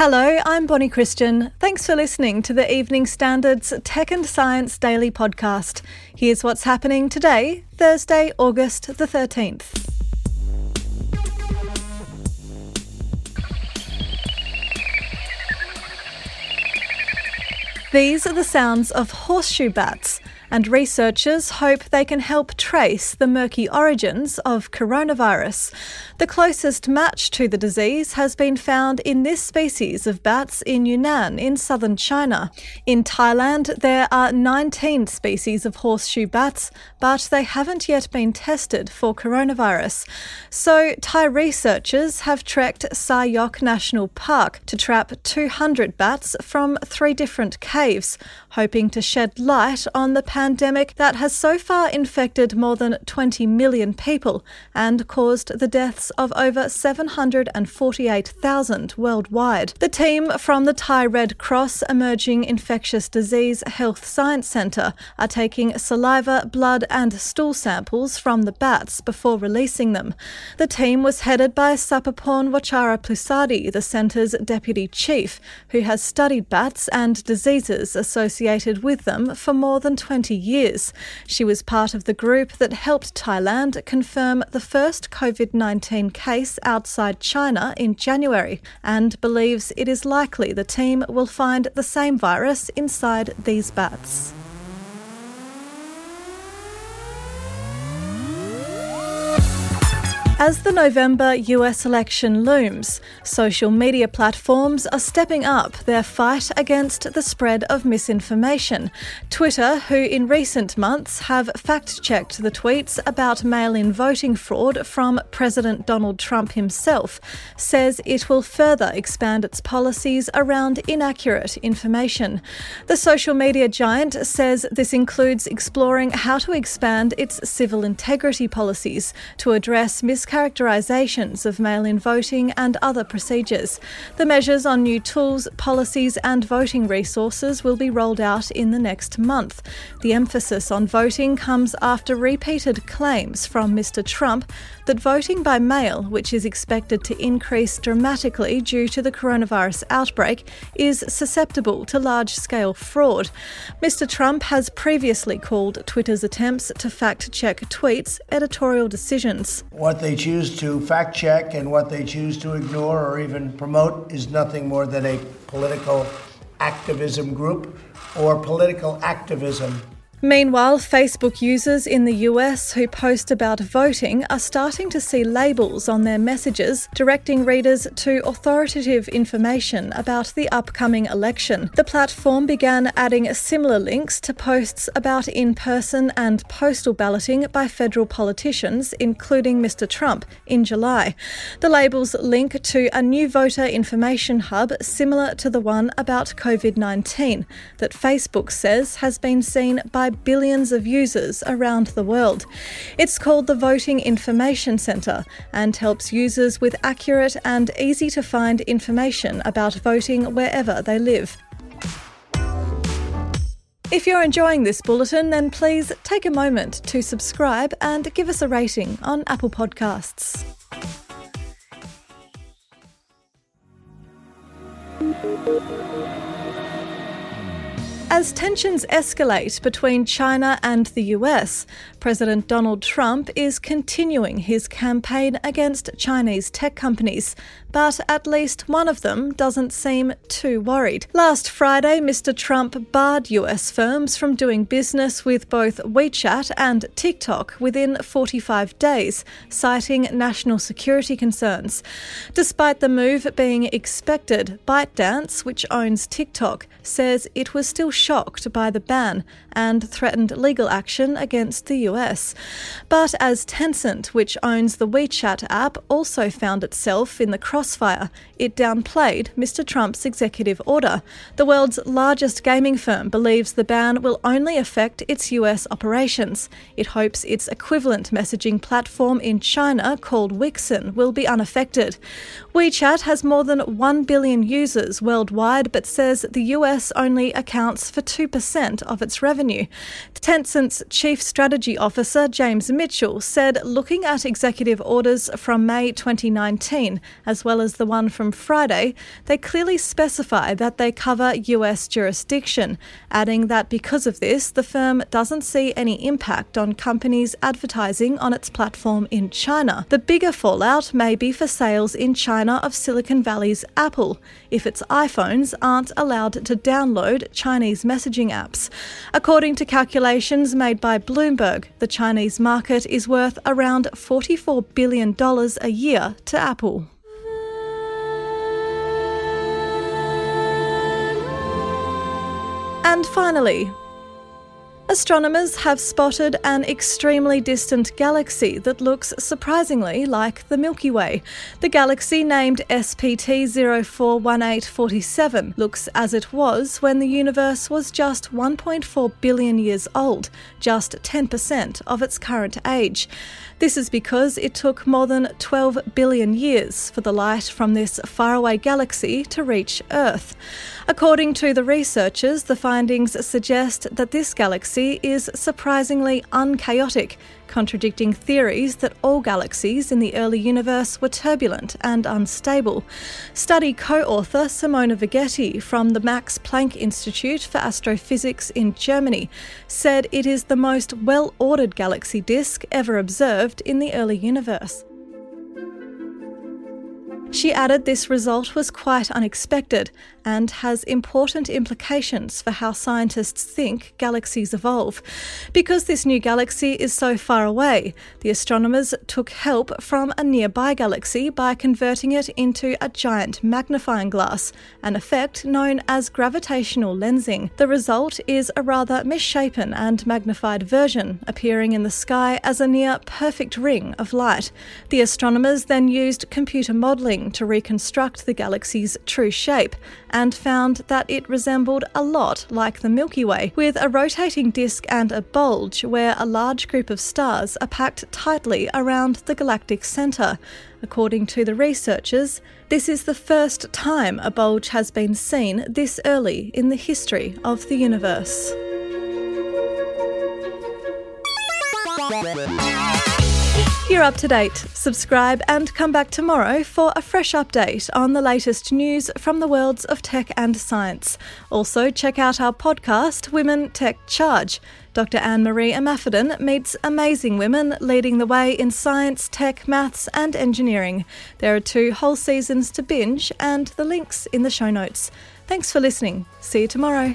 Hello, I'm Bonnie Christian. Thanks for listening to the Evening Standards Tech and Science Daily podcast. Here's what's happening today, Thursday, August the 13th. These are the sounds of horseshoe bats and researchers hope they can help trace the murky origins of coronavirus. The closest match to the disease has been found in this species of bats in Yunnan, in southern China. In Thailand, there are 19 species of horseshoe bats, but they haven't yet been tested for coronavirus. So, Thai researchers have trekked Sai Yok National Park to trap 200 bats from three different caves, hoping to shed light on the pandemic that has so far infected more than 20 million people and caused the deaths of over 748,000 worldwide. The team from the Thai Red Cross Emerging Infectious Disease Health Science Centre are taking saliva, blood, and stool samples from the bats before releasing them. The team was headed by Supaporn Wacharapluesadee, the centre's deputy chief, who has studied bats and diseases associated with them for more than 20 20 years. She was part of the group that helped Thailand confirm the first COVID 19 case outside China in January and believes it is likely the team will find the same virus inside these bats. As the November US election looms, social media platforms are stepping up their fight against the spread of misinformation. Twitter, who in recent months have fact checked the tweets about mail in voting fraud from President Donald Trump himself, says it will further expand its policies around inaccurate information. The social media giant says this includes exploring how to expand its civil integrity policies to address misconduct mischaracterizations of mail in voting and other procedures. The measures on new tools, policies, and voting resources will be rolled out in the next month. The emphasis on voting comes after repeated claims from Mr. Trump that voting by mail, which is expected to increase dramatically due to the coronavirus outbreak, is susceptible to large scale fraud. Mr. Trump has previously called Twitter's attempts to fact check tweets editorial decisions. What they choose to fact check and what they choose to ignore or even promote is nothing more than a political activism group or political activism Meanwhile, Facebook users in the US who post about voting are starting to see labels on their messages directing readers to authoritative information about the upcoming election. The platform began adding similar links to posts about in person and postal balloting by federal politicians, including Mr. Trump, in July. The labels link to a new voter information hub similar to the one about COVID 19 that Facebook says has been seen by by billions of users around the world. It's called the Voting Information Centre and helps users with accurate and easy to find information about voting wherever they live. If you're enjoying this bulletin, then please take a moment to subscribe and give us a rating on Apple Podcasts. As tensions escalate between China and the US, President Donald Trump is continuing his campaign against Chinese tech companies, but at least one of them doesn't seem too worried. Last Friday, Mr. Trump barred US firms from doing business with both WeChat and TikTok within 45 days, citing national security concerns. Despite the move being expected, ByteDance, which owns TikTok, says it was still shocked by the ban and threatened legal action against the US. But as Tencent, which owns the WeChat app, also found itself in the crossfire, it downplayed Mr. Trump's executive order. The world's largest gaming firm believes the ban will only affect its US operations. It hopes its equivalent messaging platform in China, called Weixin, will be unaffected. WeChat has more than 1 billion users worldwide, but says the US only accounts for 2% of its revenue. Tencent's Chief Strategy Officer, James Mitchell, said looking at executive orders from May 2019, as well as the one from Friday, they clearly specify that they cover US jurisdiction, adding that because of this, the firm doesn't see any impact on companies advertising on its platform in China. The bigger fallout may be for sales in China of Silicon Valley's Apple, if its iPhones aren't allowed to download Chinese messaging apps. According to calculations made by Bloomberg, the Chinese market is worth around $44 billion a year to Apple. And finally, Astronomers have spotted an extremely distant galaxy that looks surprisingly like the Milky Way. The galaxy, named SPT 041847, looks as it was when the universe was just 1.4 billion years old, just 10% of its current age. This is because it took more than 12 billion years for the light from this faraway galaxy to reach Earth. According to the researchers, the findings suggest that this galaxy is surprisingly unchaotic, contradicting theories that all galaxies in the early universe were turbulent and unstable. Study co author Simona Vegetti from the Max Planck Institute for Astrophysics in Germany said it is the most well ordered galaxy disk ever observed in the early universe. She added this result was quite unexpected and has important implications for how scientists think galaxies evolve. Because this new galaxy is so far away, the astronomers took help from a nearby galaxy by converting it into a giant magnifying glass, an effect known as gravitational lensing. The result is a rather misshapen and magnified version, appearing in the sky as a near perfect ring of light. The astronomers then used computer modelling to reconstruct the galaxy's true shape and found that it resembled a lot like the Milky Way, with a rotating disk and a bulge where a large group of stars are packed tightly around the galactic centre. According to the researchers, this is the first time a bulge has been seen this early in the history of the universe. You're up to date. Subscribe and come back tomorrow for a fresh update on the latest news from the worlds of tech and science. Also, check out our podcast, Women Tech Charge. Dr. Anne Marie Imafidon meets amazing women leading the way in science, tech, maths, and engineering. There are two whole seasons to binge, and the links in the show notes. Thanks for listening. See you tomorrow.